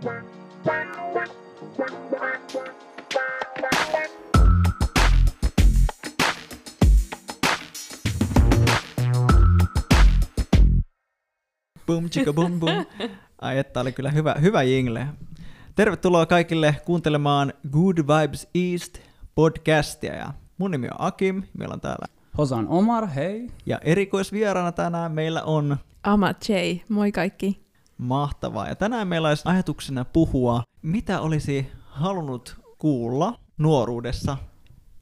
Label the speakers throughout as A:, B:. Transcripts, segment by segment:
A: Boom, chicka boom, boom. Ai että oli kyllä hyvä, hyvä jingle. Tervetuloa kaikille kuuntelemaan Good Vibes East podcastia. Ja mun nimi on Akim, meillä on täällä
B: Hosan Omar, hei.
A: Ja erikoisvieraana tänään meillä on
C: Ama J, moi kaikki.
A: Mahtavaa. Ja tänään meillä olisi ajatuksena puhua, mitä olisi halunnut kuulla nuoruudessa.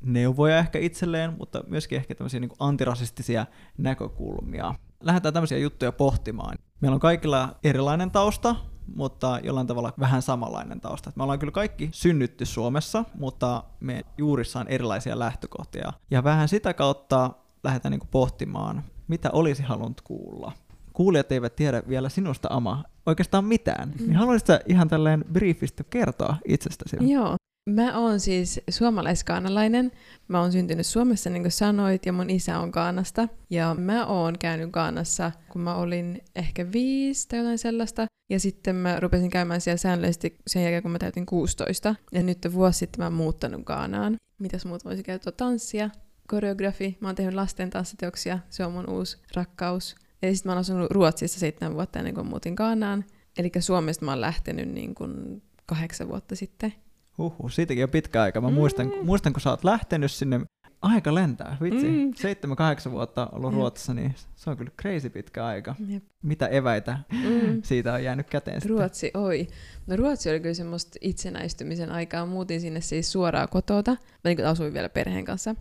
A: Neuvoja ehkä itselleen, mutta myöskin ehkä tämmöisiä niin antirasistisia näkökulmia. Lähdetään tämmöisiä juttuja pohtimaan. Meillä on kaikilla erilainen tausta, mutta jollain tavalla vähän samanlainen tausta. Me ollaan kyllä kaikki synnytty Suomessa, mutta me juurissa on erilaisia lähtökohtia. Ja vähän sitä kautta lähdetään niin pohtimaan, mitä olisi halunnut kuulla. Kuulijat eivät tiedä vielä sinusta, Ama, oikeastaan mitään. Mm. Niin haluaisitko ihan tälleen briefisti kertoa itsestäsi?
C: Joo, Mä oon siis suomalaiskaanalainen. Mä oon syntynyt Suomessa, niin kuin sanoit, ja mun isä on Kaanasta. Ja mä oon käynyt Kaanassa, kun mä olin ehkä viisi tai jotain sellaista. Ja sitten mä rupesin käymään siellä säännöllisesti sen jälkeen, kun mä täytin 16. Ja nyt vuosi sitten mä oon muuttanut Kaanaan. Mitäs muut voisi käyttää? Tanssia, koreografi. Mä oon tehnyt lasten tanssiteoksia. Se on mun uusi rakkaus. Ja sitten mä oon asunut Ruotsissa seitsemän vuotta ennen kuin muutin Kaanaan. Eli Suomesta mä oon lähtenyt niin kuin kahdeksan vuotta sitten.
A: Huhhuh, siitäkin on pitkä aika. Mä mm. muistan, muistan, kun sä oot lähtenyt sinne, aika lentää, vitsi. Mm. 7-8 vuotta ollut Jep. Ruotsissa, niin se on kyllä crazy pitkä aika. Jep. Mitä eväitä mm. siitä on jäänyt käteen
C: Ruotsi, sitten? oi. No Ruotsi oli kyllä semmoista itsenäistymisen aikaa. Muutin sinne siis suoraan kotota. Mä niin asuin vielä perheen kanssa.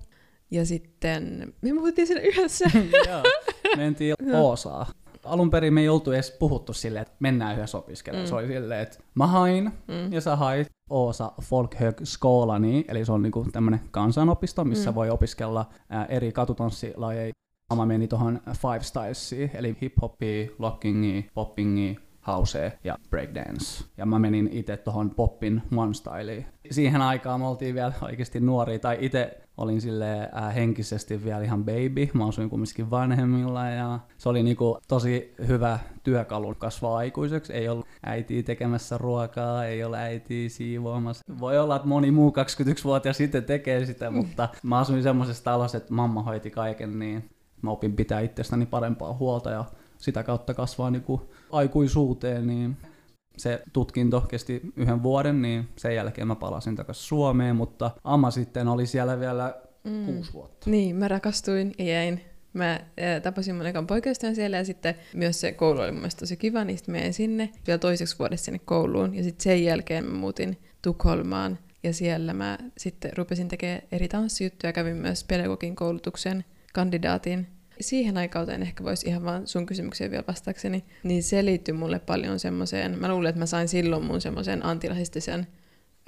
C: Ja sitten me muuttiin sinne yhdessä.
B: Mentiin Oosaa alun perin me ei oltu edes puhuttu silleen, että mennään yhdessä opiskelemaan. Mm. Se oli silleen, että mä hain mm. ja sä hait Oosa Folkhögskolani, eli se on niinku tämmöinen kansanopisto, missä mm. voi opiskella ää, eri katutanssilajeja. Mä meni tuohon Five Stylesiin, eli hip-hopia, lockingia, poppingia, house ja breakdance. Ja mä menin itse tuohon poppin one styleen. Siihen aikaan me oltiin vielä oikeasti nuoria, tai itse olin sille äh, henkisesti vielä ihan baby. Mä asuin kumminkin vanhemmilla ja se oli niinku tosi hyvä työkalu kasvaa aikuiseksi. Ei ollut äitiä tekemässä ruokaa, ei ole äitiä siivoamassa. Voi olla, että moni muu 21-vuotias sitten tekee sitä, mutta mä asuin semmoisessa talossa, että mamma hoiti kaiken, niin mä opin pitää itsestäni parempaa huolta ja sitä kautta kasvaa niinku aikuisuuteen, niin se tutkinto kesti yhden vuoden, niin sen jälkeen mä palasin takaisin Suomeen, mutta Amma sitten oli siellä vielä mm. kuusi vuotta.
C: Niin, mä rakastuin ja jäin. Mä tapasin mun ekan poikaystävän siellä ja sitten myös se koulu oli mun mielestä tosi kiva, niin sitten menin sinne vielä toiseksi vuodessa sinne kouluun ja sitten sen jälkeen mä muutin Tukholmaan ja siellä mä sitten rupesin tekemään eri tanssijuttuja, kävin myös pedagogin koulutuksen kandidaatin siihen aikauteen ehkä voisi ihan vaan sun kysymykseen vielä vastaakseni, niin se liittyy mulle paljon semmoiseen, mä luulen, että mä sain silloin mun semmoisen antirasistisen,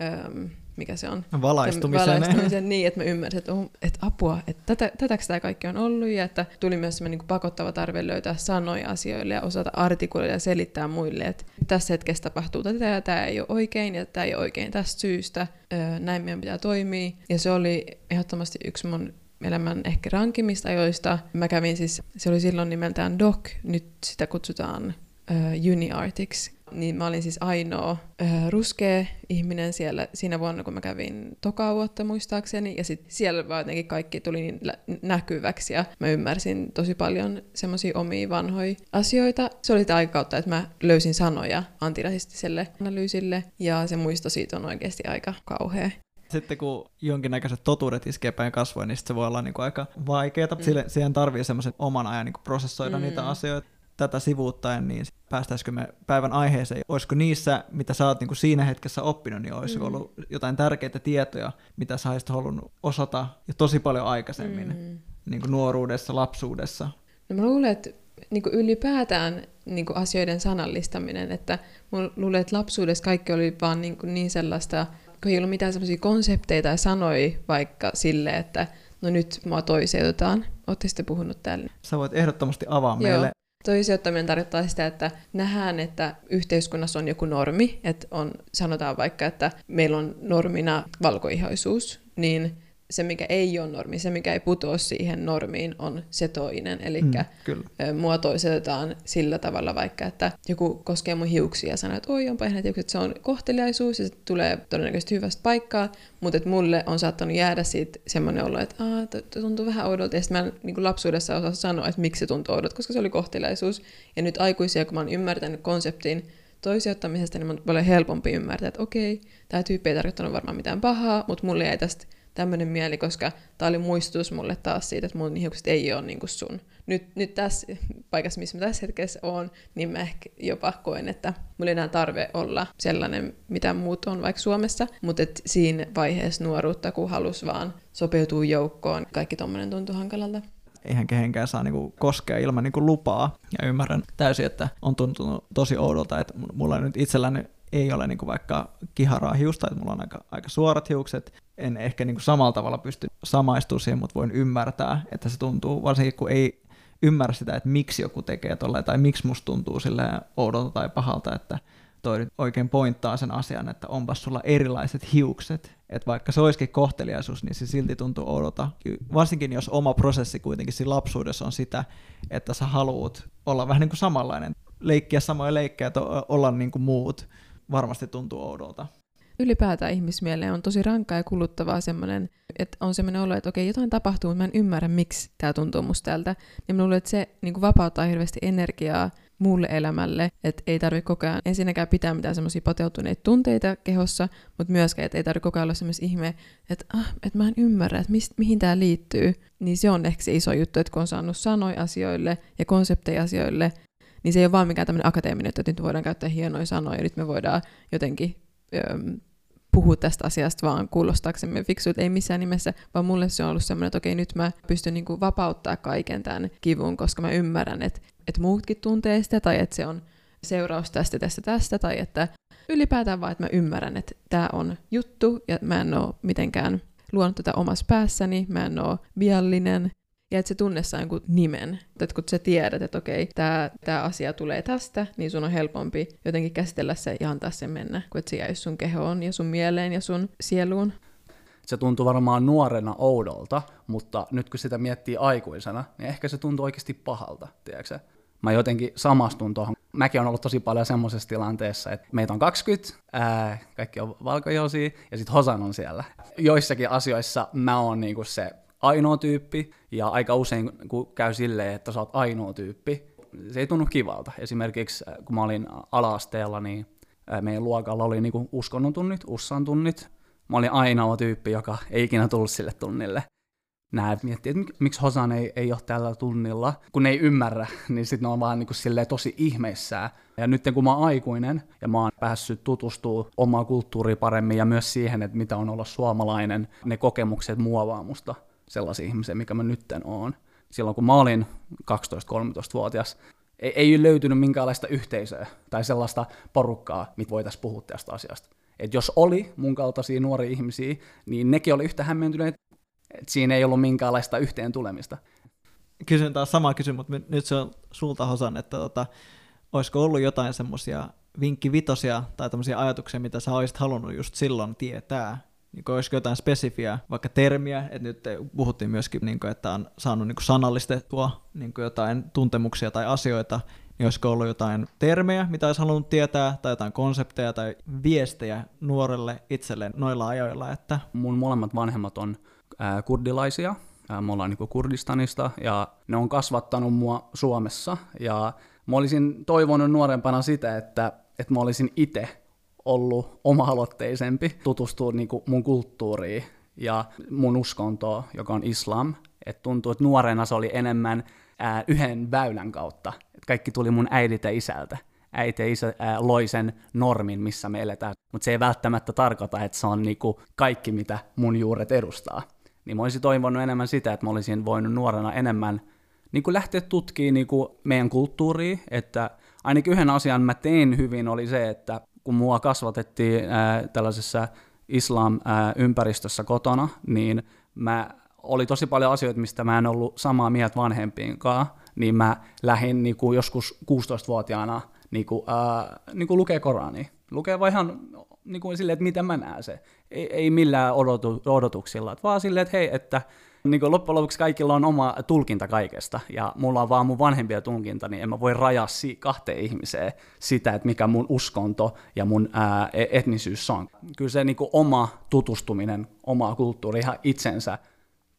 C: öö, mikä se on?
A: Valaistumisen.
C: Valaistumisen niin, että mä ymmärsin, että, oh, että apua, että tätä, tätäkö tämä kaikki on ollut, ja että tuli myös semmoinen niin pakottava tarve löytää sanoja asioille ja osata artikuloida ja selittää muille, että tässä hetkessä tapahtuu tätä ja tämä ei ole oikein, ja tämä ei ole oikein tästä syystä, öö, näin meidän pitää toimia. Ja se oli ehdottomasti yksi mun elämän ehkä rankimmista ajoista. Mä kävin siis, se oli silloin nimeltään DOC, nyt sitä kutsutaan uh, UniArtiksi. Niin mä olin siis ainoa uh, ruskea ihminen siellä siinä vuonna, kun mä kävin tokaa vuotta muistaakseni. Ja sitten siellä vaan jotenkin kaikki tuli niin näkyväksi ja mä ymmärsin tosi paljon semmoisia omia vanhoja asioita. Se oli tämä kautta, että mä löysin sanoja antirasistiselle analyysille ja se muisto siitä on oikeasti aika kauhea.
A: Sitten kun jonkinnäköiset totuudet iskee päin kasvoja, niin se voi olla niin kuin aika vaikeaa. Mm. Sille, siihen tarvii semmoisen oman ajan niin kuin prosessoida mm. niitä asioita. Tätä sivuuttaen, niin päästäisikö me päivän aiheeseen? Olisiko niissä, mitä sä oot niin kuin siinä hetkessä oppinut, niin olisi mm. ollut jotain tärkeitä tietoja, mitä sä olisit halunnut osata jo tosi paljon aikaisemmin, mm. niin kuin nuoruudessa, lapsuudessa?
C: No mä luulen, että niin kuin ylipäätään niin kuin asioiden sanallistaminen, että mä luulen, että lapsuudessa kaikki oli vaan niin, kuin niin sellaista kun ei ollut mitään semmoisia konsepteja tai sanoja vaikka sille, että no nyt mua toiseutetaan. Olette sitten puhunut täällä?
A: Sä voit ehdottomasti avaa Joo. meille.
C: Toiseuttaminen tarkoittaa sitä, että nähdään, että yhteiskunnassa on joku normi, että on, sanotaan vaikka, että meillä on normina valkoihaisuus, niin se, mikä ei ole normi, se, mikä ei putoa siihen normiin, on se toinen. Eli
A: Mm,
C: mua toisetetaan sillä tavalla vaikka, että joku koskee mun hiuksia ja sanoo, että oi, onpa ihan hiukset, se on kohteliaisuus ja se tulee todennäköisesti hyvästä paikkaa, mutta että mulle on saattanut jäädä siitä semmoinen olo, että Aa, tuntuu vähän oudolta, ja sitten mä niin lapsuudessa osaa sanoa, että miksi se tuntuu oudolta, koska se oli kohteliaisuus. Ja nyt aikuisia, kun mä oon ymmärtänyt konseptin toisiuttamisesta, niin on paljon helpompi ymmärtää, että okei, tämä tyyppi ei tarkoittanut varmaan mitään pahaa, mutta mulle jäi tästä tämmöinen mieli, koska tämä oli muistutus mulle taas siitä, että mun hiukset ei ole niin kuin sun. Nyt, nyt tässä paikassa, missä mä tässä hetkessä oon, niin mä ehkä jopa koen, että mulla ei enää tarve olla sellainen, mitä muut on vaikka Suomessa, mutta et siinä vaiheessa nuoruutta, kun halus vaan sopeutua joukkoon, kaikki tommonen tuntui hankalalta.
A: eihän kehenkään saa niinku koskea ilman niinku lupaa. Ja ymmärrän täysin, että on tuntunut tosi oudolta, että mulla nyt itselläni ei ole niinku vaikka kiharaa hiusta, että mulla on aika, aika suorat hiukset. En ehkä niinku samalla tavalla pysty samaistumaan siihen, mutta voin ymmärtää, että se tuntuu, varsinkin kun ei ymmärrä sitä, että miksi joku tekee tolleen, tai miksi musta tuntuu silleen oudolta tai pahalta, että toi nyt oikein pointtaa sen asian, että onpas sulla erilaiset hiukset. Että vaikka se olisikin kohteliaisuus, niin se silti tuntuu oudolta. Varsinkin jos oma prosessi kuitenkin siinä lapsuudessa on sitä, että sä haluut olla vähän niin kuin samanlainen, leikkiä samoja leikkejä, olla niin kuin muut. Varmasti tuntuu oudolta.
C: ylipäätään ihmismieleen on tosi rankkaa ja kuluttavaa semmoinen, että on semmoinen olo, että okei, jotain tapahtuu, mutta mä en ymmärrä, miksi tämä tuntuu musta tältä. Ja mä luulen, että se niin kuin vapauttaa hirveästi energiaa muulle elämälle, että ei tarvitse koko ajan ensinnäkään pitää mitään semmoisia poteutuneita tunteita kehossa, mutta myöskään, että ei tarvitse koko ajan olla semmoisia ihme, että, ah, että mä en ymmärrä, että mist, mihin tämä liittyy. Niin se on ehkä se iso juttu, että kun on saanut sanoja asioille ja konsepteja asioille, niin se ei ole vaan mikään tämmöinen akateeminen, että nyt voidaan käyttää hienoja sanoja ja nyt me voidaan jotenkin öm, puhua tästä asiasta vaan kuulostaaksemme fiksuilta, ei missään nimessä, vaan mulle se on ollut semmoinen, että okei, nyt mä pystyn niinku vapauttaa kaiken tämän kivun, koska mä ymmärrän, että, että muutkin tuntee sitä, tai että se on seuraus tästä, tästä, tästä, tai että ylipäätään vaan, että mä ymmärrän, että tämä on juttu, ja mä en ole mitenkään luonut tätä omassa päässäni, mä en ole viallinen, ja että se tunne saa jonkun nimen. Että kun sä tiedät, että okei, tämä tää asia tulee tästä, niin sun on helpompi jotenkin käsitellä se ja antaa sen mennä, kun että se jäisi sun kehoon ja sun mieleen ja sun sieluun.
B: Se tuntuu varmaan nuorena oudolta, mutta nyt kun sitä miettii aikuisena, niin ehkä se tuntuu oikeasti pahalta, tiedätkö? Mä jotenkin samastun tuohon. Mäkin on ollut tosi paljon semmoisessa tilanteessa, että meitä on 20, ää, kaikki on valkojosia, ja sitten Hosan on siellä. Joissakin asioissa mä oon niinku se ainoa tyyppi, ja aika usein kun käy silleen, että sä oot ainoa tyyppi, se ei tunnu kivalta. Esimerkiksi kun mä olin ala-asteella, niin meidän luokalla oli niinku uskonnon tunnit, ussan tunnit. Mä olin ainoa tyyppi, joka ei ikinä tullut sille tunnille. Nää miettii, että miksi Hosan ei, ei ole tällä tunnilla. Kun ne ei ymmärrä, niin sitten ne on vaan niinku silleen tosi ihmeissään. Ja nyt kun mä oon aikuinen ja mä oon päässyt tutustua omaa kulttuuriin paremmin ja myös siihen, että mitä on olla suomalainen, ne kokemukset muovaa musta sellaisia ihmisiä, mikä mä nytten oon. Silloin kun mä olin 12-13-vuotias, ei, ei löytynyt minkäänlaista yhteisöä tai sellaista porukkaa, mitä voitaisiin puhua tästä asiasta. Et jos oli mun kaltaisia nuoria ihmisiä, niin nekin oli yhtä hämmentyneet, että siinä ei ollut minkäänlaista yhteen tulemista.
A: Kysyn taas sama kysymys, mutta nyt se on sulta Hosan, että tota, olisiko ollut jotain semmoisia vinkkivitosia tai tämmöisiä ajatuksia, mitä sä olisit halunnut just silloin tietää, niin olisiko jotain spesifiä, vaikka termiä, että nyt puhuttiin myöskin, niin kuin, että on saanut niin kuin sanallistettua niin kuin jotain tuntemuksia tai asioita, niin olisiko ollut jotain termejä, mitä olisi halunnut tietää, tai jotain konsepteja tai viestejä nuorelle itselleen noilla ajoilla, että...
B: Mun molemmat vanhemmat on ää, kurdilaisia, me ollaan niin Kurdistanista, ja ne on kasvattanut mua Suomessa, ja mä olisin toivonut nuorempana sitä, että, että mä olisin itse ollut oma-aloitteisempi, tutustua niin kuin mun kulttuuriin ja mun uskontoon, joka on islam. Et tuntuu, että nuorena se oli enemmän ää, yhden väylän kautta. Et kaikki tuli mun äidit ja isältä. Äiti ja isä ää, loi sen normin, missä me eletään. Mutta se ei välttämättä tarkoita, että se on niinku kaikki, mitä mun juuret edustaa. Niin mä olisin toivonut enemmän sitä, että mä olisin voinut nuorena enemmän niin kuin lähteä tutkimaan niin kuin meidän kulttuuria, että ainakin yhden asian mä tein hyvin oli se, että kun mua kasvatettiin ää, tällaisessa islam-ympäristössä kotona, niin mä oli tosi paljon asioita, mistä mä en ollut samaa mieltä vanhempiinkaan, niin mä lähdin niin kuin joskus 16-vuotiaana niin kuin, ää, niin kuin lukee Korania. Lukee vaan ihan niin kuin silleen, että miten mä näen se. Ei, ei millään odotu, odotuksilla, vaan silleen, että hei, että niin kuin loppujen lopuksi kaikilla on oma tulkinta kaikesta, ja mulla on vaan mun vanhempia tulkinta, niin en mä voi rajaa si- kahteen ihmiseen sitä, että mikä mun uskonto ja mun ää, e-, etnisyys on. Kyllä se niin kuin oma tutustuminen omaa kulttuuriin ihan itsensä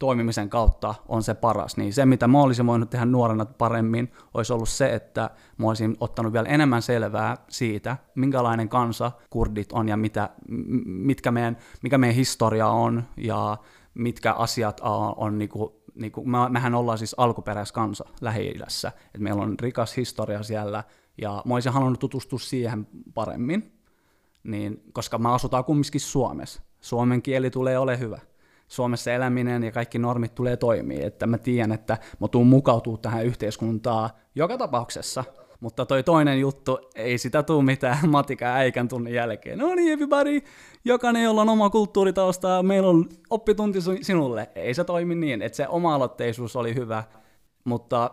B: toimimisen kautta on se paras. Niin se, mitä mä olisin voinut tehdä nuorena paremmin, olisi ollut se, että mä olisin ottanut vielä enemmän selvää siitä, minkälainen kansa kurdit on ja mitä, mitkä meidän, mikä meidän historia on ja mitkä asiat on, on niinku, niinku, me, mehän ollaan siis alkuperäiskansa Lähi-idässä, että meillä on rikas historia siellä, ja mä olisin halunnut tutustua siihen paremmin, niin, koska me asutaan kumminkin Suomessa. Suomen kieli tulee ole hyvä. Suomessa eläminen ja kaikki normit tulee toimia, että mä tiedän, että mä tuun mukautuu tähän yhteiskuntaan joka tapauksessa, mutta toi toinen juttu, ei sitä tule mitään matika äikän tunnin jälkeen. No niin, everybody, jokainen, jolla on oma kulttuuritausta, meillä on oppitunti sinulle. Ei se toimi niin, että se oma-aloitteisuus oli hyvä, mutta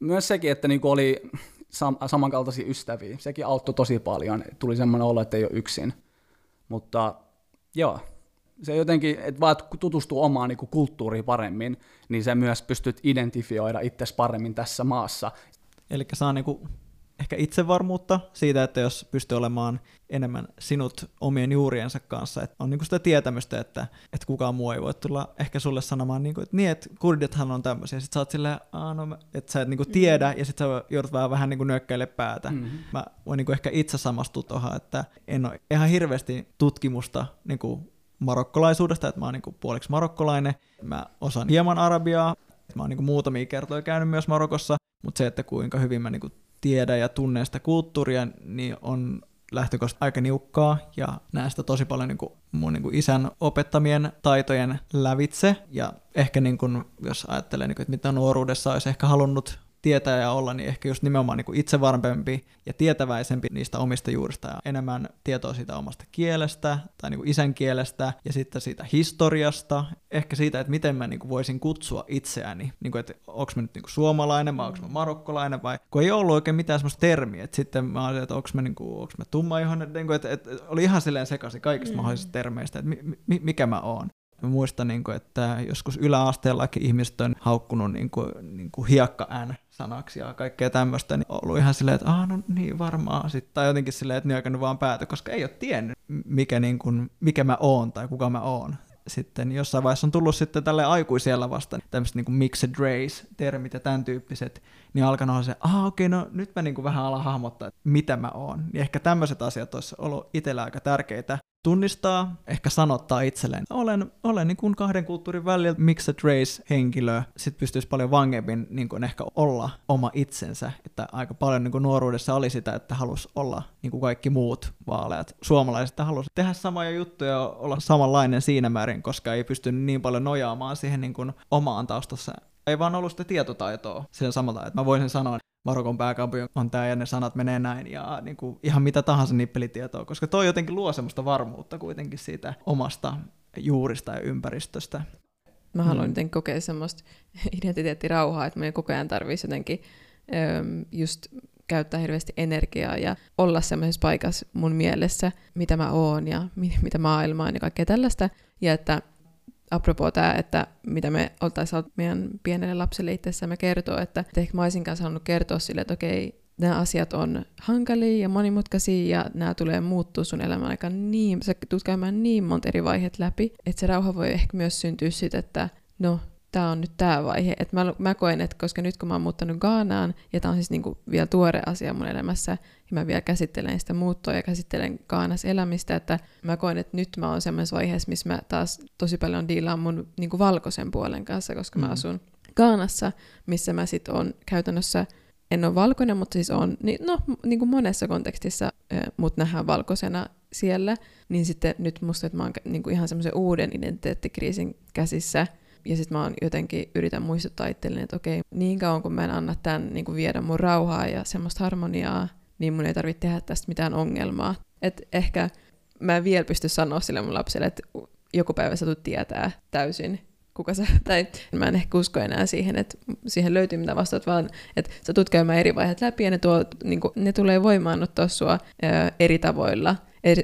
B: myös sekin, että niinku oli sam- samankaltaisia ystäviä, sekin auttoi tosi paljon. Tuli semmoinen olo, että ei ole yksin. Mutta joo, se jotenkin, että vaan tutustuu omaan niin kulttuuriin paremmin, niin se myös pystyt identifioida itse paremmin tässä maassa.
A: Eli saa niinku ehkä itsevarmuutta siitä, että jos pystyy olemaan enemmän sinut omien juuriensa kanssa, että on niinku sitä tietämystä, että, että kukaan muu ei voi tulla ehkä sulle sanomaan, niinku, että niin, että kurdithan on tämmöisiä, sit sä oot silleen, no, että sä et niinku tiedä, mm. ja sit sä joudut vähän, vähän niinku nökkäille päätä. Mm-hmm. Mä voin niinku ehkä itse samastua tuohon, että en ole ihan hirveästi tutkimusta niinku marokkolaisuudesta, että mä oon niinku puoliksi marokkolainen, mä osaan hieman arabiaa, mä oon niinku muutamia kertoja käynyt myös Marokossa, mutta se, että kuinka hyvin mä niinku tiedän ja tunnen sitä kulttuuria, niin on lähtökohtaisesti aika niukkaa ja näen sitä tosi paljon niin kuin mun niin kuin isän opettamien taitojen lävitse. Ja ehkä niin jos ajattelee, niin kuin, että mitä nuoruudessa olisi ehkä halunnut tietää ja olla, niin ehkä just nimenomaan niin kuin itse varmempi ja tietäväisempi niistä omista juurista ja enemmän tietoa siitä omasta kielestä tai niin kuin isän kielestä ja sitten siitä historiasta, ehkä siitä, että miten mä niin kuin voisin kutsua itseäni, niin kuin, että onko mä nyt niin kuin suomalainen vai onko mä marokkolainen vai kun ei ollut oikein mitään semmoista termiä, että sitten mä olin, että onko mä, niin kuin, mä tummaihoinen, niin kuin, että, että, oli ihan silleen sekaisin kaikista mm. mahdollisista termeistä, että mi, mi, mikä mä oon. Mä muistan, niin kuin, että joskus yläasteellakin ihmiset on haukkunut niin kuin, niin kuin hiekka N sanaksi ja kaikkea tämmöistä, niin ollut ihan silleen, että ah, no niin varmaan sitten, tai jotenkin silleen, että nyökännyt vaan päätä, koska ei ole tiennyt, mikä, niin kuin, mikä mä oon tai kuka mä oon. Sitten jossain vaiheessa on tullut sitten tälle aikuisella vasta tämmöiset niin mixed race-termit ja tämän tyyppiset, niin alkanut olla se, ah okei, no nyt mä niin kuin vähän alan hahmottaa, että mitä mä oon. Niin ehkä tämmöiset asiat olisi ollut itsellä aika tärkeitä tunnistaa, ehkä sanottaa itselleen, olen, olen niin kuin kahden kulttuurin välillä mixed race-henkilö, sitten pystyisi paljon vangemmin niin kuin ehkä olla oma itsensä, että aika paljon niin kuin nuoruudessa oli sitä, että halusi olla niin kuin kaikki muut vaaleat. Suomalaiset halusi tehdä samoja juttuja ja olla samanlainen siinä määrin, koska ei pystynyt niin paljon nojaamaan siihen niin kuin omaan taustassa. Ei vaan ollut sitä tietotaitoa sen samalta, että mä voisin sanoa, Marokon pääkaupunki on tämä ja ne sanat menee näin ja niin kuin ihan mitä tahansa nippelitietoa, koska toi jotenkin luo semmoista varmuutta kuitenkin siitä omasta juurista ja ympäristöstä.
C: Mä haluan mm. kokea semmoista identiteettirauhaa, että me koko ajan tarvitsisi jotenkin äm, just käyttää hirveästi energiaa ja olla semmoisessa paikassa mun mielessä, mitä mä oon ja mi- mitä maailmaan ja kaikkea tällaista. Ja että apropos tämä, että mitä me oltaisiin meidän pienelle lapselle itsessämme kertoa, että, että ehkä mä olisin kanssa halunnut kertoa sille, että okei, nämä asiat on hankalia ja monimutkaisia ja nämä tulee muuttua sun elämän aikana niin, sä tulet käymään niin monta eri vaiheet läpi, että se rauha voi ehkä myös syntyä siitä, että no, tämä on nyt tämä vaihe. Et mä, mä koen, että koska nyt kun mä oon muuttanut Gaanaan, ja tämä on siis niinku vielä tuore asia mun elämässä, ja mä vielä käsittelen sitä muuttoa ja käsittelen Gaanas elämistä, että mä koen, että nyt mä oon semmoisessa vaiheessa, missä mä taas tosi paljon diilaan mun niinku valkoisen puolen kanssa, koska mm. mä asun Gaanassa, missä mä sit on käytännössä en ole valkoinen, mutta siis on, niin, no niin kuin monessa kontekstissa mut nähdään valkoisena siellä, niin sitten nyt musta, että mä oon niin kuin ihan semmoisen uuden identiteettikriisin käsissä, ja sitten mä oon jotenkin yritän muistuttaa itselleni, että okei, niin kauan kun mä en anna tämän niin kuin viedä mun rauhaa ja semmoista harmoniaa, niin mun ei tarvitse tehdä tästä mitään ongelmaa. Et ehkä mä en vielä pysty sanoa sille mun lapselle, että joku päivä sä tietää täysin, kuka sä, tai mä en ehkä usko enää siihen, että siihen löytyy mitä vastaat, vaan että sä tulet käymään eri vaiheet läpi ja ne, tuo, niin kuin, ne tulee voimaannuttaa sua ää, eri tavoilla.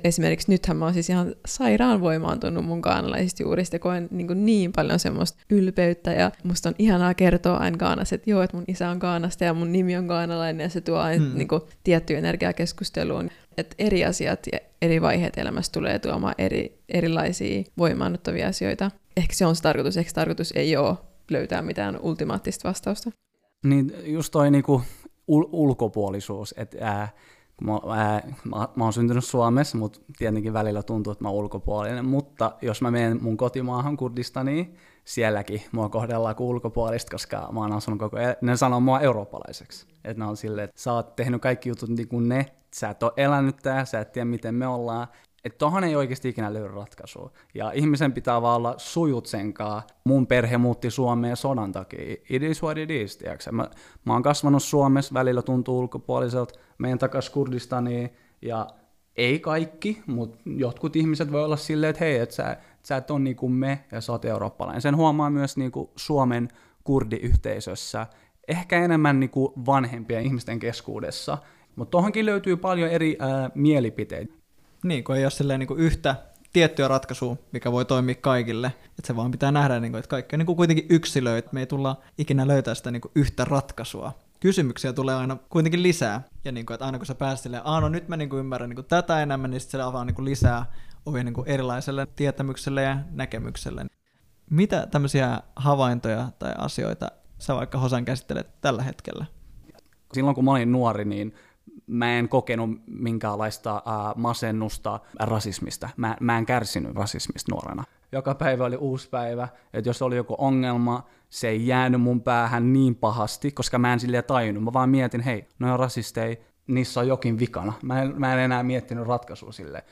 C: Esimerkiksi nythän mä oon siis ihan sairaan voimaantunut mun kaanalaisista juurista koen niin, kuin niin paljon semmoista ylpeyttä ja musta on ihanaa kertoa aina Kaanassa, että joo, että mun isä on Kaanasta ja mun nimi on kaanalainen ja se tuo aina hmm. niin kuin, tiettyä energiaa keskusteluun. Että eri asiat ja eri vaiheet elämässä tulee tuomaan eri, erilaisia voimaannuttavia asioita. Ehkä se on se tarkoitus, ehkä tarkoitus ei ole löytää mitään ultimaattista vastausta.
B: Niin just toi niinku ul- ulkopuolisuus, että mä, ää, mä, mä oon syntynyt Suomessa, mutta tietenkin välillä tuntuu, että mä oon ulkopuolinen, mutta jos mä menen mun kotimaahan Kurdistaniin, sielläkin mua kohdellaan kuin ulkopuolista, koska mä oon asunut koko ajan, ne sanoo mua eurooppalaiseksi. Että ne on silleen, että sä oot tehnyt kaikki jutut niin kuin ne, sä et ole elänyt tää, sä et tiedä miten me ollaan, että tohon ei oikeasti ikinä löydy ratkaisua. Ja ihmisen pitää vaan olla sujut senkaan. Mun perhe muutti Suomeen sodan takia. It is what it is, tiiäksä. Mä, mä oon kasvanut Suomessa, välillä tuntuu ulkopuoliselta, meidän takas Kurdistaniin, ja ei kaikki, mutta jotkut ihmiset voi olla silleen, että hei, että sä, sä et ole niin kuin me ja sä oot eurooppalainen. Sen huomaa myös niin kuin Suomen kurdiyhteisössä, ehkä enemmän niin kuin vanhempien ihmisten keskuudessa, mutta tuohonkin löytyy paljon eri ää, mielipiteitä.
A: Niin, kun ei ole silleen niin kuin yhtä tiettyä ratkaisua, mikä voi toimia kaikille. Että se vaan pitää nähdä, niin kuin, että kaikki on niin kuin kuitenkin yksilöitä. Me ei tulla ikinä löytää sitä niin kuin yhtä ratkaisua. Kysymyksiä tulee aina kuitenkin lisää. Ja niin kuin, että aina kun sä pääset silleen, no nyt mä niin kuin ymmärrän niin kuin tätä enemmän, niin sitten se avaa niin kuin lisää ovia niin erilaiselle tietämykselle ja näkemykselle. Mitä tämmöisiä havaintoja tai asioita sä vaikka Hosan käsittelet tällä hetkellä?
B: Silloin kun mä olin nuori, niin mä en kokenut minkäänlaista äh, masennusta rasismista. Mä, mä en kärsinyt rasismista nuorena. Joka päivä oli uusi päivä, että jos oli joku ongelma, se ei jäänyt mun päähän niin pahasti, koska mä en silleen tajunnut. Mä vaan mietin, hei, no on niissä on jokin vikana. Mä en, mä en enää miettinyt ratkaisua sille.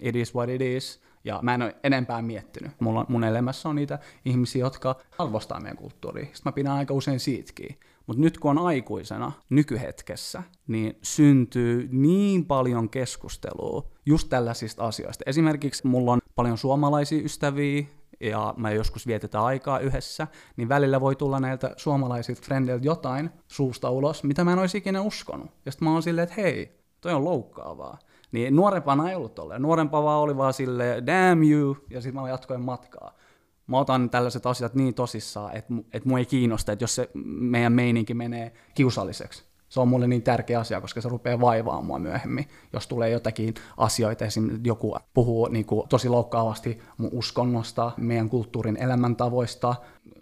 B: It is what it is. Ja mä en ole enempää miettinyt. Mulla, mun elämässä on niitä ihmisiä, jotka arvostaa meidän kulttuuria. Sitten mä pidän aika usein siitäkin. Mutta nyt kun on aikuisena, nykyhetkessä, niin syntyy niin paljon keskustelua just tällaisista asioista. Esimerkiksi mulla on paljon suomalaisia ystäviä, ja me joskus vietetään aikaa yhdessä, niin välillä voi tulla näiltä suomalaisilta frendeiltä jotain suusta ulos, mitä mä en olisi ikinä uskonut. Ja sitten mä oon silleen, että hei, toi on loukkaavaa. Niin nuorempana ei ollut tolleen. Nuorempaa vaan oli vaan silleen, damn you, ja sitten mä jatkoin matkaa mä otan tällaiset asiat niin tosissaan, että, että mua ei kiinnosta, että jos se meidän meininki menee kiusalliseksi. Se on mulle niin tärkeä asia, koska se rupeaa vaivaamaan mua myöhemmin. Jos tulee jotakin asioita, esimerkiksi joku puhuu niin kuin, tosi loukkaavasti mun uskonnosta, meidän kulttuurin elämäntavoista,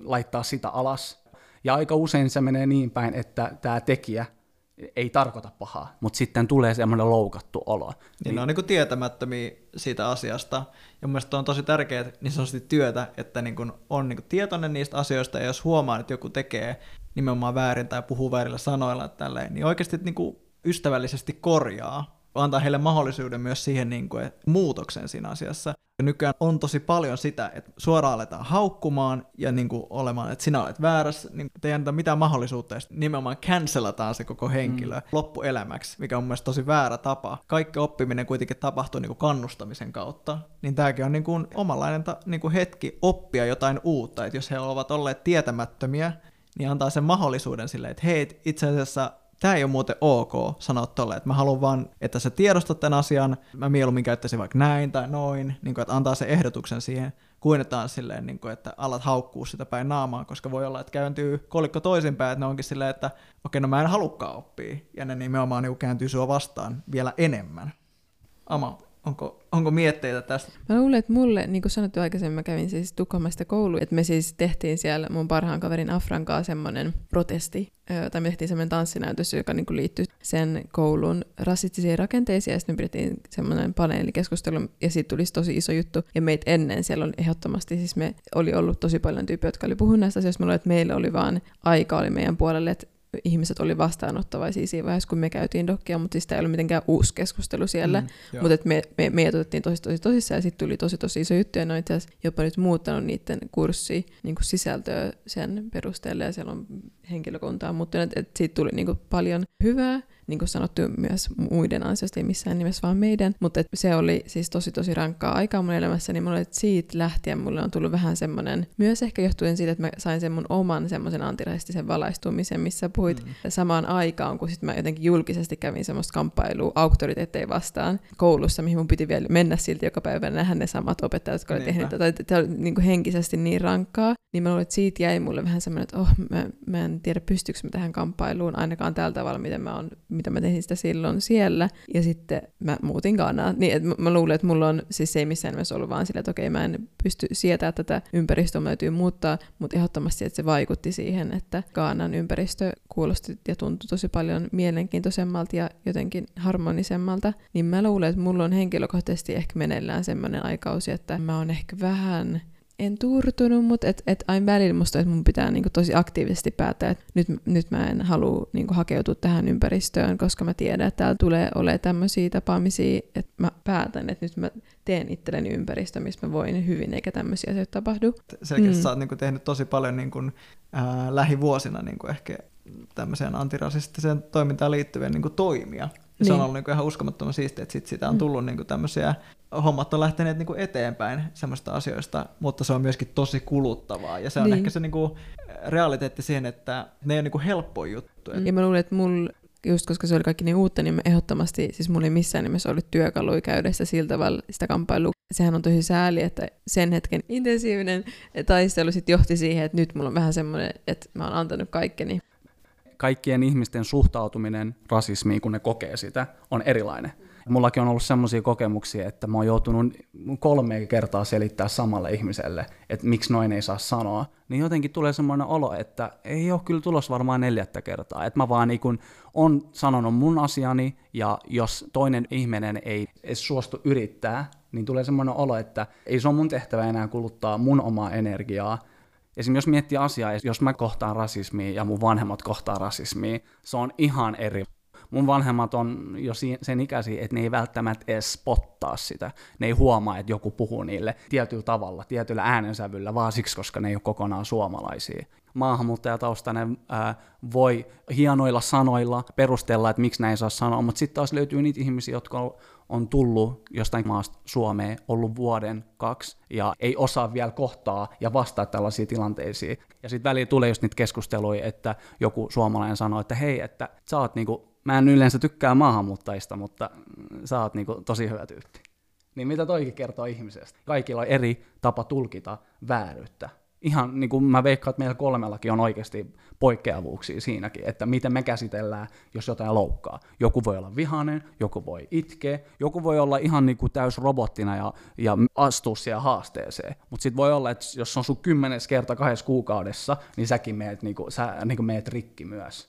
B: laittaa sitä alas. Ja aika usein se menee niin päin, että tämä tekijä ei tarkoita pahaa, mutta sitten tulee semmoinen loukattu olo. Niin,
A: niin ne on niin tietämättömiä siitä asiasta. Ja mun on tosi tärkeää niin sanotusti työtä, että niin kuin on niin kuin tietoinen niistä asioista, ja jos huomaa, että joku tekee nimenomaan väärin tai puhuu väärillä sanoilla, tälleen, niin oikeasti niin kuin ystävällisesti korjaa antaa heille mahdollisuuden myös siihen niin kuin, muutoksen siinä asiassa. Ja nykyään on tosi paljon sitä, että suoraan aletaan haukkumaan ja niin kuin, olemaan, että sinä olet väärässä, niin te ei anneta mitään mahdollisuutta, ja nimenomaan cancelataan se koko henkilö mm. loppuelämäksi, mikä on mielestäni tosi väärä tapa. Kaikki oppiminen kuitenkin tapahtuu niin kuin kannustamisen kautta, niin tämäkin on niin kuin omanlainen ta, niin kuin hetki oppia jotain uutta, että jos he ovat olleet tietämättömiä, niin antaa sen mahdollisuuden silleen, että hei, itse asiassa tämä ei ole muuten ok sanoa tolle, että mä haluan vaan, että sä tiedostat tämän asian, mä mieluummin käyttäisin vaikka näin tai noin, niin kuin, että antaa se ehdotuksen siihen, kuin että on silleen, niin kuin, että alat haukkuu sitä päin naamaan, koska voi olla, että kääntyy kolikko toisinpäin, että ne onkin silleen, että okei, okay, no mä en halukkaan oppia, ja ne nimenomaan niin kääntyy sua vastaan vielä enemmän. Ama, Onko, onko mietteitä tästä?
C: Mä luulen, että mulle, niin kuin sanottu aikaisemmin, mä kävin siis Tukholmasta kouluun, että me siis tehtiin siellä mun parhaan kaverin Afran kanssa semmoinen protesti, tai me tehtiin semmoinen tanssinäytös, joka niin liittyi sen koulun rasistisiin rakenteisiin, ja sitten me pidettiin semmoinen paneelikeskustelu, ja siitä tuli tosi iso juttu, ja meitä ennen siellä oli ehdottomasti, siis me oli ollut tosi paljon tyyppejä, jotka oli puhunut näistä asioista, mä luulen, että meillä oli vaan aika oli meidän puolelle, että ihmiset oli vastaanottavaisia siinä vaiheessa, kun me käytiin dokkia, mutta siis tämä ei ollut mitenkään uusi keskustelu siellä, mm, mutta me, me, me otettiin tosi tosi tosissaan ja sitten tuli tosi tosi iso juttu ja ne on itse jopa nyt muuttanut niiden kurssi niin kuin sisältöä sen perusteella ja siellä on henkilökuntaa muuttunut, että siitä tuli niin kuin paljon hyvää, niin kuin sanottu myös muiden ansiosta, ei missään nimessä vaan meidän, mutta se oli siis tosi tosi rankkaa aikaa mun elämässä, niin että siitä lähtien mulle on tullut vähän semmoinen, myös ehkä johtuen siitä, että mä sain sen mun oman semmoisen antirasistisen valaistumisen, missä puhuit mm. samaan aikaan, kun sitten mä jotenkin julkisesti kävin semmoista kamppailua auktoriteetteja vastaan koulussa, mihin mun piti vielä mennä silti joka päivä nähdä ne samat opettajat, jotka oli tehnyt tätä, että oli niin kuin henkisesti niin rankkaa, niin mä luulen, että siitä jäi mulle vähän semmoinen, että oh, mä, mä en tiedä pystyykö mä tähän kamppailuun ainakaan tällä tavalla, miten mä, on, mitä mä tein sitä silloin siellä. Ja sitten mä muutin Ghanaan. Niin, että mä luulen, että mulla on, siis ei missään nimessä ollut vaan sillä, että okei, mä en pysty sietämään tätä ympäristöä, mä täytyy muuttaa, mutta ehdottomasti, että se vaikutti siihen, että Ghanan ympäristö kuulosti ja tuntui tosi paljon mielenkiintoisemmalta ja jotenkin harmonisemmalta. Niin mä luulen, että mulla on henkilökohtaisesti ehkä meneillään semmoinen aikausi, että mä oon ehkä vähän en turtunut, mutta et, et aina välillä musta, että mun pitää niinku tosi aktiivisesti päättää, että nyt, nyt mä en halua niinku hakeutua tähän ympäristöön, koska mä tiedän, että täällä tulee olemaan tämmöisiä tapaamisia, että mä päätän, että nyt mä teen itselleni ympäristö, missä mä voin hyvin, eikä tämmöisiä asioita tapahdu.
A: Selkeästi mm. sä oot niinku tehnyt tosi paljon niinku, ää, lähivuosina niinku ehkä tämmöiseen antirasistiseen toimintaan liittyviä niinku toimia. Ja niin. se on niin. ollut niinku ihan uskomattoman siistiä, että sit siitä on mm. tullut mm. niinku tämmöisiä hommat on lähteneet niinku eteenpäin semmoista asioista, mutta se on myöskin tosi kuluttavaa. Ja se on niin. ehkä se niinku realiteetti siihen, että ne ei ole niinku helppoja juttuja.
C: Ja mä luulen, että mulla just koska se oli kaikki niin uutta, niin mä ehdottomasti, siis mulla ei missään nimessä ollut työkaluja käydä sitä sillä tavalla sitä kamppailua. Sehän on tosi sääli, että sen hetken intensiivinen taistelu sitten johti siihen, että nyt mulla on vähän semmoinen, että mä oon antanut kaikkeni.
B: Kaikkien ihmisten suhtautuminen rasismiin, kun ne kokee sitä, on erilainen. Mullakin on ollut semmoisia kokemuksia, että mä oon joutunut kolme kertaa selittää samalle ihmiselle, että miksi noin ei saa sanoa. Niin jotenkin tulee semmoinen olo, että ei ole kyllä tulos varmaan neljättä kertaa. Että mä vaan niin on sanonut mun asiani, ja jos toinen ihminen ei edes suostu yrittää, niin tulee semmoinen olo, että ei se ole mun tehtävä enää kuluttaa mun omaa energiaa, Esimerkiksi jos miettii asiaa, jos mä kohtaan rasismia ja mun vanhemmat kohtaa rasismia, se on ihan eri mun vanhemmat on jo sen ikäisiä, että ne ei välttämättä edes spottaa sitä. Ne ei huomaa, että joku puhuu niille tietyllä tavalla, tietyllä äänensävyllä, vaan siksi, koska ne ei ole kokonaan suomalaisia. Maahanmuuttajataustainen ää, voi hienoilla sanoilla perustella, että miksi näin saa sanoa, mutta sitten taas löytyy niitä ihmisiä, jotka on tullut jostain maasta Suomeen, ollut vuoden, kaksi, ja ei osaa vielä kohtaa ja vastaa tällaisiin tilanteisiin. Ja sitten väliin tulee just niitä keskusteluja, että joku suomalainen sanoo, että hei, että sä oot niinku mä en yleensä tykkää maahanmuuttajista, mutta sä oot niinku tosi hyvä tyyppi. Niin mitä toikin kertoo ihmisestä? Kaikilla on eri tapa tulkita vääryyttä. Ihan niin kuin mä veikkaan, että meillä kolmellakin on oikeasti poikkeavuuksia siinäkin, että miten me käsitellään, jos jotain loukkaa. Joku voi olla vihainen, joku voi itkeä, joku voi olla ihan niin kuin täys robottina ja, ja astua siihen haasteeseen. Mutta sitten voi olla, että jos on sun kymmenes kerta kahdessa kuukaudessa, niin säkin meet, niin kuin, sä niin kuin meet rikki myös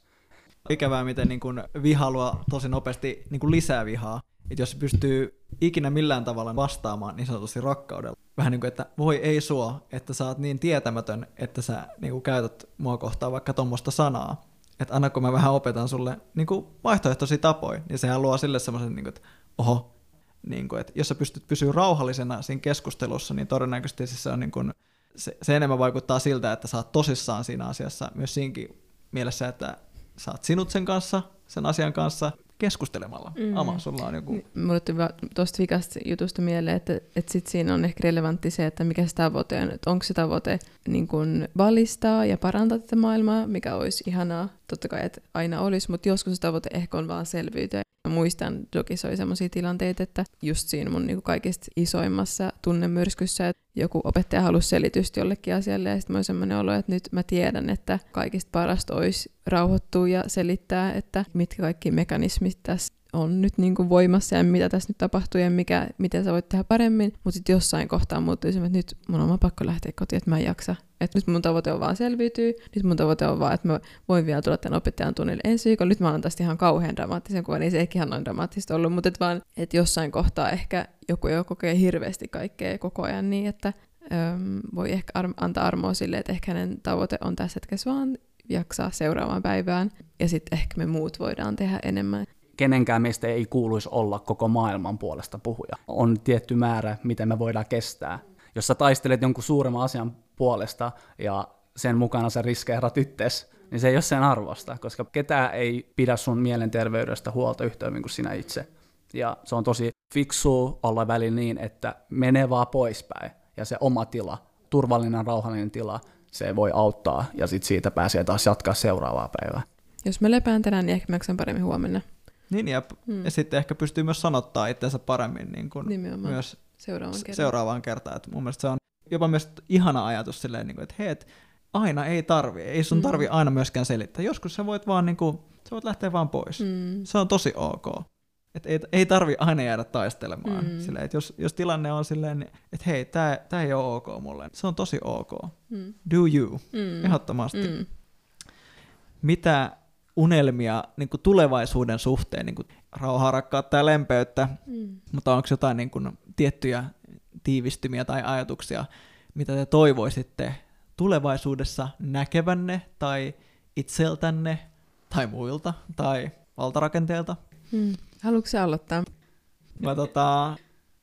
A: ikävää, miten niin kuin viha luo tosi nopeasti niin kuin lisää vihaa. Että jos pystyy ikinä millään tavalla vastaamaan niin sanotusti rakkaudella. Vähän niin kuin, että voi ei suo, että sä oot niin tietämätön, että sä niin kuin käytät mua kohtaan vaikka tuommoista sanaa. Että anna kun mä vähän opetan sulle niin kuin vaihtoehtoisia tapoja, niin sehän luo sille semmoisen, niin että oho, niin kuin, että jos sä pystyt pysyä rauhallisena siinä keskustelussa, niin todennäköisesti se on niin kuin, se, se enemmän vaikuttaa siltä, että sä oot tosissaan siinä asiassa myös siinkin mielessä, että saat sinut sen kanssa, sen asian kanssa keskustelemalla. Mm. Ama, sulla on joku...
C: Mulle tuli tuosta vikasta jutusta mieleen, että, että sit siinä on ehkä relevantti se, että mikä se tavoite on. Että onko se tavoite niin kun valistaa ja parantaa tätä maailmaa, mikä olisi ihanaa. Totta kai, että aina olisi, mutta joskus se tavoite ehkä on vaan selvyytyä. Mä muistan, Dokissa oli sellaisia tilanteita, että just siinä mun niin kaikista isoimmassa tunnemyrskyssä, että joku opettaja halusi selitystä jollekin asialle, ja sitten mä semmoinen olo, että nyt mä tiedän, että kaikista parasta olisi rauhoittua ja selittää, että mitkä kaikki mekanismit tässä on nyt niin kuin voimassa ja mitä tässä nyt tapahtuu ja mikä, miten sä voit tehdä paremmin. Mutta sitten jossain kohtaa muuttui että nyt mun on pakko lähteä kotiin, että mä en jaksa. Että nyt mun tavoite on vaan selviytyä. Nyt mun tavoite on vaan, että mä voin vielä tulla tämän opettajan tunnille ensi viikolla. Nyt mä annan tästä ihan kauhean dramaattisen kuvan. Ei se ehkä ihan noin dramaattista ollut, mutta et vaan, että jossain kohtaa ehkä joku jo kokee hirveästi kaikkea koko ajan niin, että öm, voi ehkä ar- antaa armoa sille, että ehkä hänen tavoite on tässä hetkessä vaan jaksaa seuraavaan päivään. Ja sitten ehkä me muut voidaan tehdä enemmän
B: kenenkään meistä ei kuuluisi olla koko maailman puolesta puhuja. On tietty määrä, miten me voidaan kestää. Jos sä taistelet jonkun suuremman asian puolesta ja sen mukana sä riskeerat itses, niin se ei ole sen arvosta, koska ketään ei pidä sun mielenterveydestä huolta yhtä hyvin kuin sinä itse. Ja se on tosi fiksu olla välillä niin, että menee vaan poispäin, ja se oma tila, turvallinen, rauhallinen tila, se voi auttaa, ja sitten siitä pääsee taas jatkaa seuraavaa päivää.
C: Jos mä lepään tänään, niin ehkä mä paremmin huomenna.
A: Niin, ja,
C: Mm.
A: ja sitten ehkä pystyy myös sanottaa itsensä paremmin niin kuin
C: Nimenomaan.
A: myös
C: Seuraavan
A: s-
C: kerran.
A: seuraavaan kertaan. Et mun mielestä se on jopa myös ihana ajatus silleen, niin kuin, että hei, et aina ei tarvi, ei sun
C: Mm.
A: tarvi aina myöskään selittää. Joskus sä voit vaan, niin kuin, sä voit lähteä vaan pois.
C: Mm.
A: Se on tosi ok. Et ei, ei tarvi aina jäädä taistelemaan.
C: Mm.
A: Silleen, että jos, jos tilanne on silleen, että hei, tää, tää ei ole ok mulle, se on tosi ok.
C: Mm.
A: Do you,
C: Mm.
A: ehdottomasti.
C: Mm.
A: Mitä unelmia niin kuin tulevaisuuden suhteen, niin kuin rauhaa, rakkautta ja lempeyttä,
C: Mm.
A: mutta onko jotain niin kuin, tiettyjä tiivistymiä tai ajatuksia, mitä te toivoisitte tulevaisuudessa näkevänne tai itseltänne tai muilta tai valtarakenteelta?
C: Mm. Haluatko sä aloittaa?
A: Mä, tota,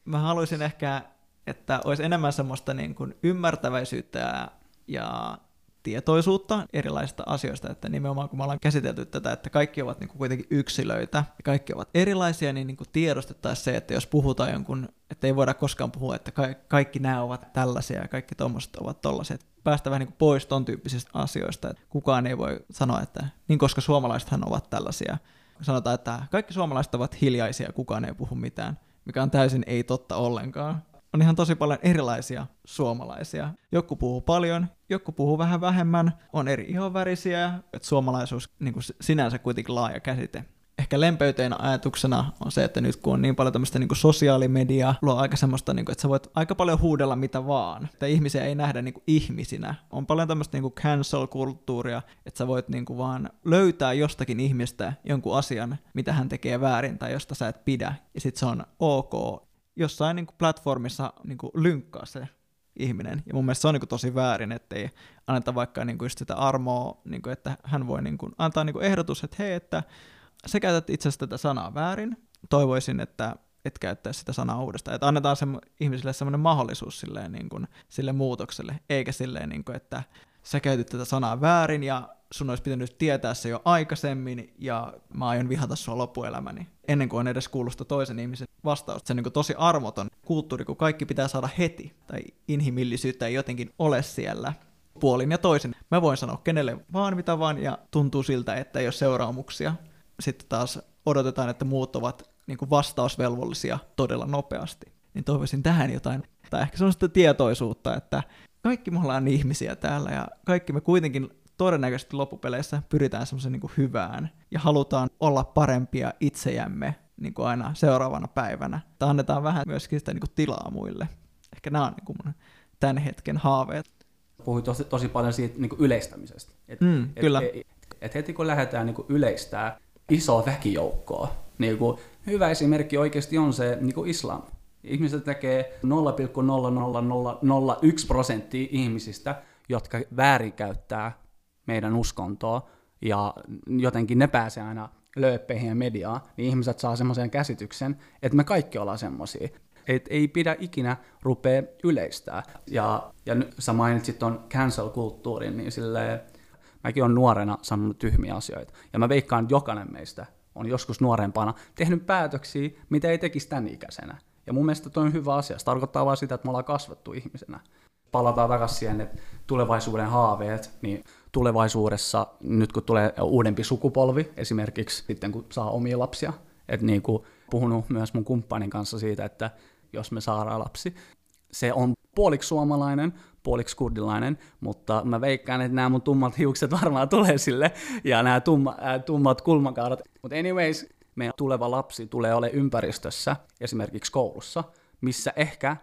A: mä haluaisin ehkä, että olisi enemmän semmoista niin kuin ymmärtäväisyyttä ja, ja tietoisuutta erilaisista asioista, että nimenomaan kun me ollaan käsitelty tätä, että kaikki ovat niin kuin kuitenkin yksilöitä ja kaikki ovat erilaisia, niin, niin kuin tiedostettaisiin se, että jos puhutaan jonkun, että ei voida koskaan puhua, että ka- kaikki nämä ovat tällaisia ja kaikki tuommoiset ovat tollaisia, päästä vähän niin kuin pois ton tyyppisistä asioista, että kukaan ei voi sanoa, että niin koska suomalaisethan ovat tällaisia, sanotaan, että kaikki suomalaiset ovat hiljaisia, kukaan ei puhu mitään, mikä on täysin ei totta ollenkaan. On ihan tosi paljon erilaisia suomalaisia. Joku puhuu paljon, joku puhuu vähän vähemmän, on eri ihonvärisiä, että suomalaisuus niin kuin sinänsä kuitenkin laaja käsite. Ehkä lempeyteen ajatuksena on se, että nyt kun on niin paljon tämmöistä niin sosiaalimedia, luo aika semmoista, niin kuin, että sä voit aika paljon huudella mitä vaan. Että ihmisiä ei nähdä niin kuin ihmisinä. On paljon tämmöistä niin cancel-kulttuuria, että sä voit niin kuin vaan löytää jostakin ihmistä jonkun asian, mitä hän tekee väärin tai josta sä et pidä. Ja sit se on ok jossain niin kuin platformissa niin kuin lynkkaa se ihminen. Ja mun mielestä se on niin kuin tosi väärin, ettei anneta vaikka niin kuin just sitä armoa, niin kuin, että hän voi niin kuin antaa niin kuin ehdotus, että hei, että sä käytät itse asiassa tätä sanaa väärin. Toivoisin, että et käyttäisi sitä sanaa uudestaan. Että annetaan se ihmisille semmoinen mahdollisuus silleen, niin kuin, sille muutokselle, eikä silleen, niin kuin, että sä käytit tätä sanaa väärin ja sun olisi pitänyt tietää se jo aikaisemmin ja mä aion vihata sua loppuelämäni. Ennen kuin on edes kuullut toisen ihmisen vastausta. Se on niin tosi armoton kulttuuri, kun kaikki pitää saada heti. Tai inhimillisyyttä ei jotenkin ole siellä puolin ja toisin. Mä voin sanoa kenelle vaan mitä vaan ja tuntuu siltä, että ei ole seuraamuksia. Sitten taas odotetaan, että muut ovat niin vastausvelvollisia todella nopeasti. Niin toivoisin tähän jotain, tai ehkä sellaista tietoisuutta, että kaikki me ollaan ihmisiä täällä ja kaikki me kuitenkin todennäköisesti loppupeleissä pyritään semmoisen niin hyvään ja halutaan olla parempia itsejämme niin kuin aina seuraavana päivänä. Tai annetaan vähän myöskin sitä niin kuin tilaa muille. Ehkä nämä on niin kuin mun tämän hetken haaveet.
B: Puhuin tosi, tosi paljon siitä niin kuin yleistämisestä. Et,
A: Mm,
B: et,
A: kyllä.
B: Et, et heti kun lähdetään niin kuin yleistää isoa väkijoukkoa, niin kuin hyvä esimerkki oikeasti on se niin kuin islam. Ihmiset tekee 0,00001 prosenttia ihmisistä, jotka väärinkäyttää meidän uskontoa, ja jotenkin ne pääsee aina lööppeihin ja mediaan, niin ihmiset saa semmoisen käsityksen, että me kaikki ollaan semmoisia. Et ei pidä ikinä rupea yleistää. Ja, ja nyt sä mainitsit ton cancel-kulttuurin, niin silleen, mäkin on nuorena sanonut tyhmiä asioita. Ja mä veikkaan, että jokainen meistä on joskus nuorempana tehnyt päätöksiä, mitä ei tekisi tämän ikäisenä. Ja mun mielestä toi on hyvä asia. Se tarkoittaa vain sitä, että me ollaan kasvattu ihmisenä. Palataan takaisin siihen, että tulevaisuuden haaveet, niin tulevaisuudessa, nyt kun tulee uudempi sukupolvi, esimerkiksi sitten kun saa omia lapsia, että niin kuin puhunut myös mun kumppanin kanssa siitä, että jos me saadaan lapsi, se on puoliksi suomalainen, puoliksi kurdilainen, mutta mä veikkaan, että nämä mun tummat hiukset varmaan tulee sille, ja nämä tumma, äh, tummat kulmakaudat. Mutta anyways, meidän tuleva lapsi tulee ole ympäristössä, esimerkiksi koulussa, missä ehkä,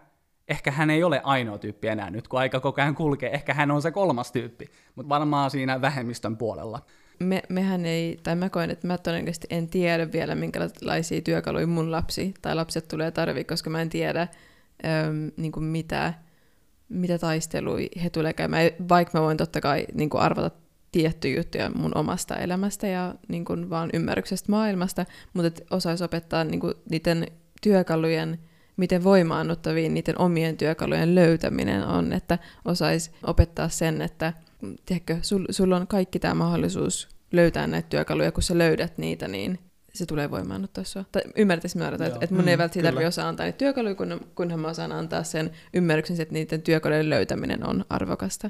B: ehkä hän ei ole ainoa tyyppi enää nyt, kun aika koko ajan kulkee, ehkä hän on se kolmas tyyppi, mutta varmaan siinä vähemmistön puolella.
C: Me, mehän ei, tai mä koen, että mä todennäköisesti en tiedä vielä, minkälaisia työkaluja mun lapsi tai lapset tulee tarvii, koska mä en tiedä äm, niin kuin mitä, mitä taisteluja he tulee käymään, vaikka mä voin totta kai niin kuin arvata tiettyjä juttuja mun omasta elämästä ja niin kuin vaan ymmärryksestä maailmasta, mutta osaisi opettaa niin kuin niiden työkalujen, miten voimaannuttavia niiden omien työkalujen löytäminen on, että osaisi opettaa sen, että tiedätkö, sul, sulla on kaikki tämä mahdollisuus löytää näitä työkaluja, kun sä löydät niitä, niin se tulee voimaannuttaa sua. Tai ymmärtäisi mä että, että mun ei
A: Mm,
C: välttämättä
A: kyllä.
C: tarvitse osaa antaa niitä työkaluja, kun, kunhan mä osaan antaa sen ymmärryksen, että niiden työkalujen löytäminen on arvokasta.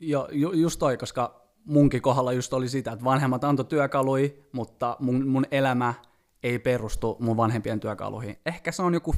B: Jo, ju, just toi, koska munkin kohdalla just oli sitä, että vanhemmat antoi työkalui, mutta mun, mun elämä ei perustu mun vanhempien työkaluihin. Ehkä se on joku 50-50,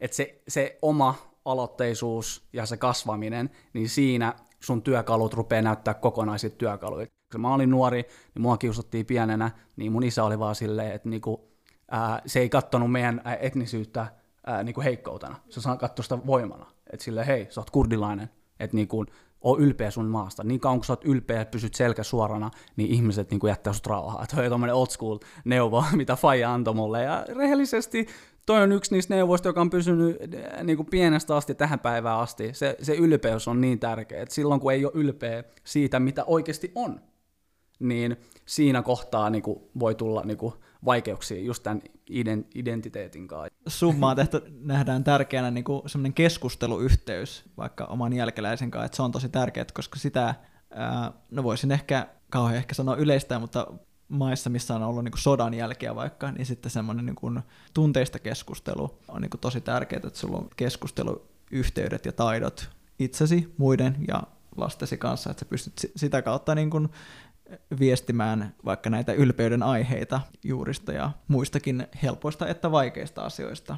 B: että se, se oma aloitteisuus ja se kasvaminen, niin siinä sun työkalut rupeaa näyttää kokonaisia työkaluja. Kun mä olin nuori, niin mua kiusattiin pienenä, niin mun isä oli vaan silleen, että niinku, ää, se ei kattonut meidän etnisyyttä ää, niinku heikkoutena. Se katsoi sitä voimana. Että silleen, hei, sä oot kurdilainen, että niinku, oo ylpeä sun maasta. Niin kauan kun sä oot ylpeä ja pysyt selkä suorana, niin ihmiset niinku jättää sut rauhaa. Toi on tommonen old school neuvo, mitä Faija antoi mulle. Ja rehellisesti toi on yksi niistä neuvoista, joka on pysynyt äh, niinku pienestä asti tähän päivään asti. Se, se ylpeys on niin tärkeä, että silloin kun ei ole ylpeä siitä, mitä oikeasti on, niin siinä kohtaa niinku voi tulla niinku vaikeuksia just tämän iden, identiteetin kanssa.
A: Summaa tehtä nähdään tärkeänä niin kuin semmoinen keskusteluyhteys vaikka oman jälkeläisen kanssa, että se on tosi tärkeää, koska sitä, ää, no voisin ehkä, kauhean ehkä sanoa yleistä, mutta maissa, missä on ollut niin kuin sodan jälkeä vaikka, niin sitten semmoinen niin tunteista keskustelu on niin kuin tosi tärkeää, että sulla on keskusteluyhteydet ja taidot itsesi, muiden ja lastesi kanssa, että sä pystyt si- sitä kautta niin kuin viestimään vaikka näitä ylpeyden aiheita juurista ja muistakin helpoista että vaikeista asioista.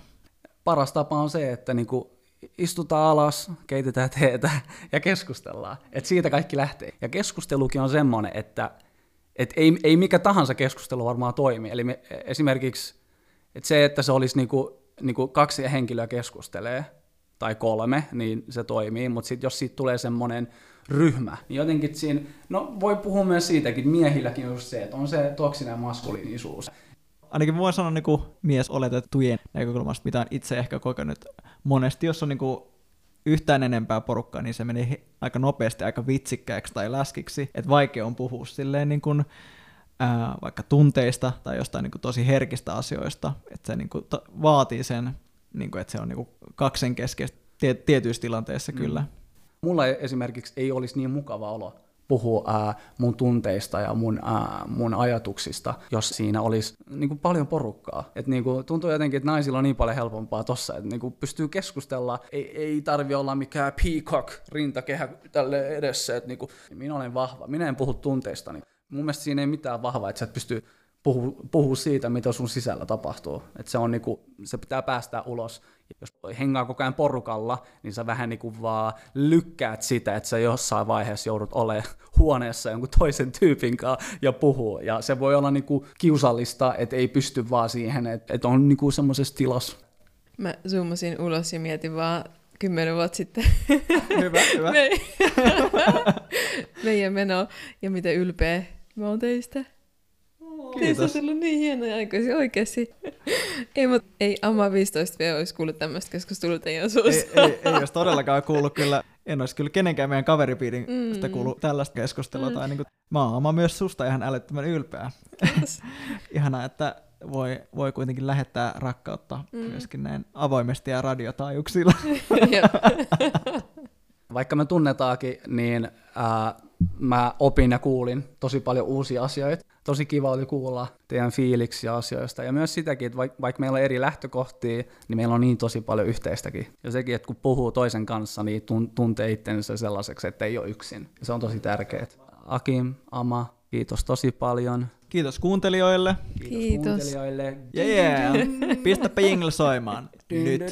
B: Paras tapa on se, että niinku istutaan alas, keitetään teetä ja keskustellaan. Et siitä kaikki lähtee. Ja keskustelukin on semmoinen, että et ei, ei mikä tahansa keskustelu varmaan toimi. Eli me, esimerkiksi et se, että se olisi niinku, niinku kaksi henkilöä keskustelee, tai kolme, niin se toimii, mutta jos siitä tulee semmoinen ryhmä, niin jotenkin siinä, no voi puhua myös siitäkin, miehilläkin on just se, että on se toksinen maskuliinisuus.
A: Ainakin voin sanoa niin kuin mies oletettujen näkökulmasta, mitä on itse ehkä kokenut. Monesti, jos on niin kuin yhtään enempää porukkaa, niin se menee he- aika nopeasti aika vitsikkääksi tai läskiksi, että vaikea on puhua silleen niin kuin, ää, vaikka tunteista tai jostain niin kuin tosi herkistä asioista, että se niin kuin vaatii sen, niin kuin, että se on niin kuin kaksen keskeistä tie- tietyissä tilanteissa kyllä.
B: Mulla esimerkiksi ei olisi niin mukava olo puhua ää, mun tunteista ja mun, ää, mun ajatuksista, jos siinä olisi niin kuin paljon porukkaa. Et niin kuin, tuntuu jotenkin, että naisilla on niin paljon helpompaa tossa, että niin kuin pystyy keskustella, ei, ei tarvi olla mikään peacock rintakehä tälle edessä. Et niin kuin, minä olen vahva, minä en puhu tunteistani. Mun mielestä siinä ei mitään vahvaa, että sä et pysty puhua, puhua siitä, mitä sun sisällä tapahtuu. Et se, on niinku, se pitää päästää ulos. Jos hengaa koko ajan porukalla, niin sä vähän niinku vaan lykkäät sitä, että sä jossain vaiheessa joudut olemaan huoneessa jonkun toisen tyypin kanssa ja puhuu. Ja se voi olla niinku kiusallista, että ei pysty vaan siihen, että, että on niinku semmoisessa tilassa.
C: Mä zoomasin ulos ja mietin vaan kymmenen vuotta sitten
A: Hyvä, hyvä.
C: Me... meidän meno ja miten ylpeä mä oon teistä. Teistä on
A: Kiitos.
C: tullut niin hienoja aikoisia oikeasti. ei, mut ei Amma 15V olisi kuullut tämmöistä keskustelua teidän
A: Ei,
C: suusta.
A: ei, ei olisi todellakaan kuullut kyllä, en olisi kyllä kenenkään meidän kaveripiirin
C: Mm.
A: sitä kuullut tällaista keskustelua. Tai niin kuin, mä oon mä myös susta ihan älyttömän ylpeä. Ihanaa, että voi, voi kuitenkin lähettää rakkautta mm. myöskin näin avoimesti ja radiotaajuuksilla.
B: Vaikka me tunnetaakin, niin ää, mä opin ja kuulin tosi paljon uusia asioita. Tosi kiva oli kuulla teidän fiiliksiä asioista. Ja myös sitäkin, että vaikka, vaikka meillä on eri lähtökohtia, niin meillä on niin tosi paljon yhteistäkin. Ja sekin, että kun puhuu toisen kanssa, niin tun- tuntee itsensä sellaiseksi, että ei ole yksin. Ja se on tosi tärkeää. Akim, Ama, kiitos tosi paljon.
A: Kiitos kuuntelijoille.
B: Kiitos,
C: Kiitos.
B: kuuntelijoille.
A: Yeah, yeah. Pistäpä jingle soimaan. Nyt.